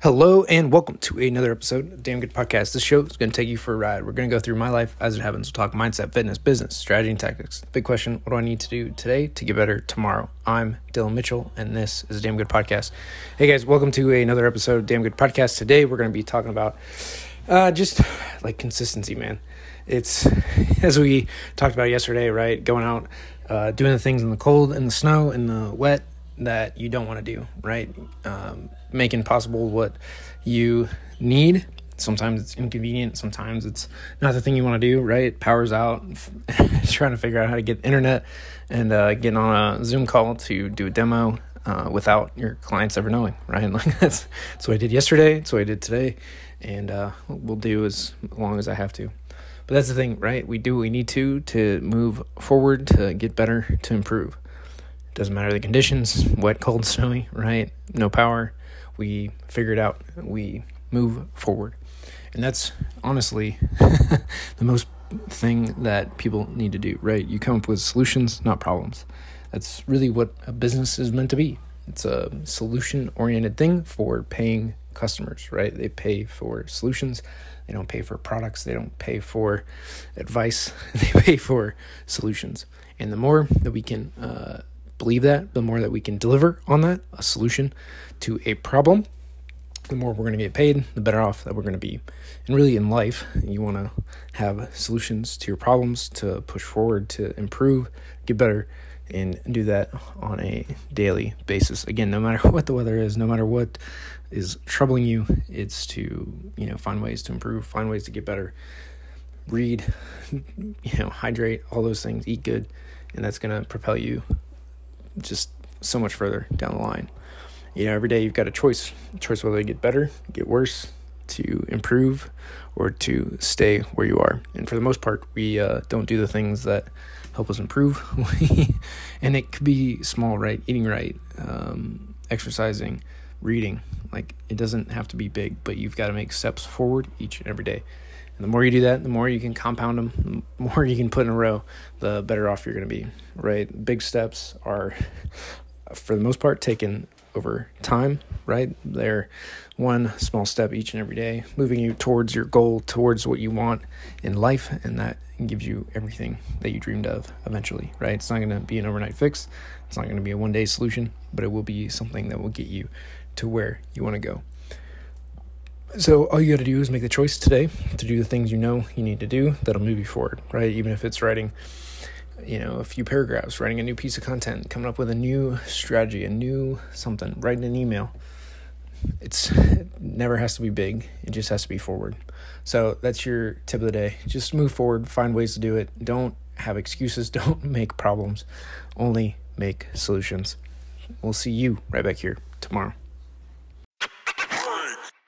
Hello and welcome to another episode of Damn Good Podcast. This show is going to take you for a ride. We're going to go through my life as it happens. We'll talk mindset, fitness, business, strategy, and tactics. Big question What do I need to do today to get better tomorrow? I'm Dylan Mitchell, and this is a Damn Good Podcast. Hey guys, welcome to another episode of Damn Good Podcast. Today we're going to be talking about uh, just like consistency, man. It's as we talked about yesterday, right? Going out, uh, doing the things in the cold, in the snow, in the wet, that you don't want to do, right? Um, making possible what you need. Sometimes it's inconvenient. Sometimes it's not the thing you want to do, right? Power's out. trying to figure out how to get internet and uh, getting on a Zoom call to do a demo uh, without your clients ever knowing, right? Like that's, that's what I did yesterday. That's what I did today. And uh, we'll do as long as I have to. But that's the thing, right? We do what we need to to move forward, to get better, to improve. Doesn't matter the conditions, wet, cold, snowy, right? No power. We figure it out. We move forward. And that's honestly the most thing that people need to do, right? You come up with solutions, not problems. That's really what a business is meant to be. It's a solution oriented thing for paying customers, right? They pay for solutions. They don't pay for products. They don't pay for advice. They pay for solutions. And the more that we can uh, believe that, the more that we can deliver on that, a solution to a problem, the more we're going to get paid, the better off that we're going to be. And really, in life, you want to have solutions to your problems to push forward, to improve, get better, and do that on a daily basis. Again, no matter what the weather is, no matter what is troubling you, it's to you know find ways to improve, find ways to get better, read, you know, hydrate, all those things, eat good, and that's going to propel you just so much further down the line. You know, every day you've got a choice, a choice whether to get better, get worse, to improve, or to stay where you are. And for the most part, we uh, don't do the things that help us improve. and it could be small, right? Eating right, um, exercising, reading. Like it doesn't have to be big, but you've got to make steps forward each and every day. And the more you do that, the more you can compound them, the more you can put in a row, the better off you're going to be, right? Big steps are, for the most part, taken over time, right? They're one small step each and every day, moving you towards your goal, towards what you want in life, and that gives you everything that you dreamed of eventually, right? It's not going to be an overnight fix, it's not going to be a one day solution, but it will be something that will get you to where you want to go. So all you got to do is make the choice today to do the things you know you need to do that'll move you forward, right? Even if it's writing, you know, a few paragraphs, writing a new piece of content, coming up with a new strategy, a new something, writing an email. It's it never has to be big. It just has to be forward. So that's your tip of the day. Just move forward, find ways to do it. Don't have excuses, don't make problems. Only make solutions. We'll see you right back here tomorrow.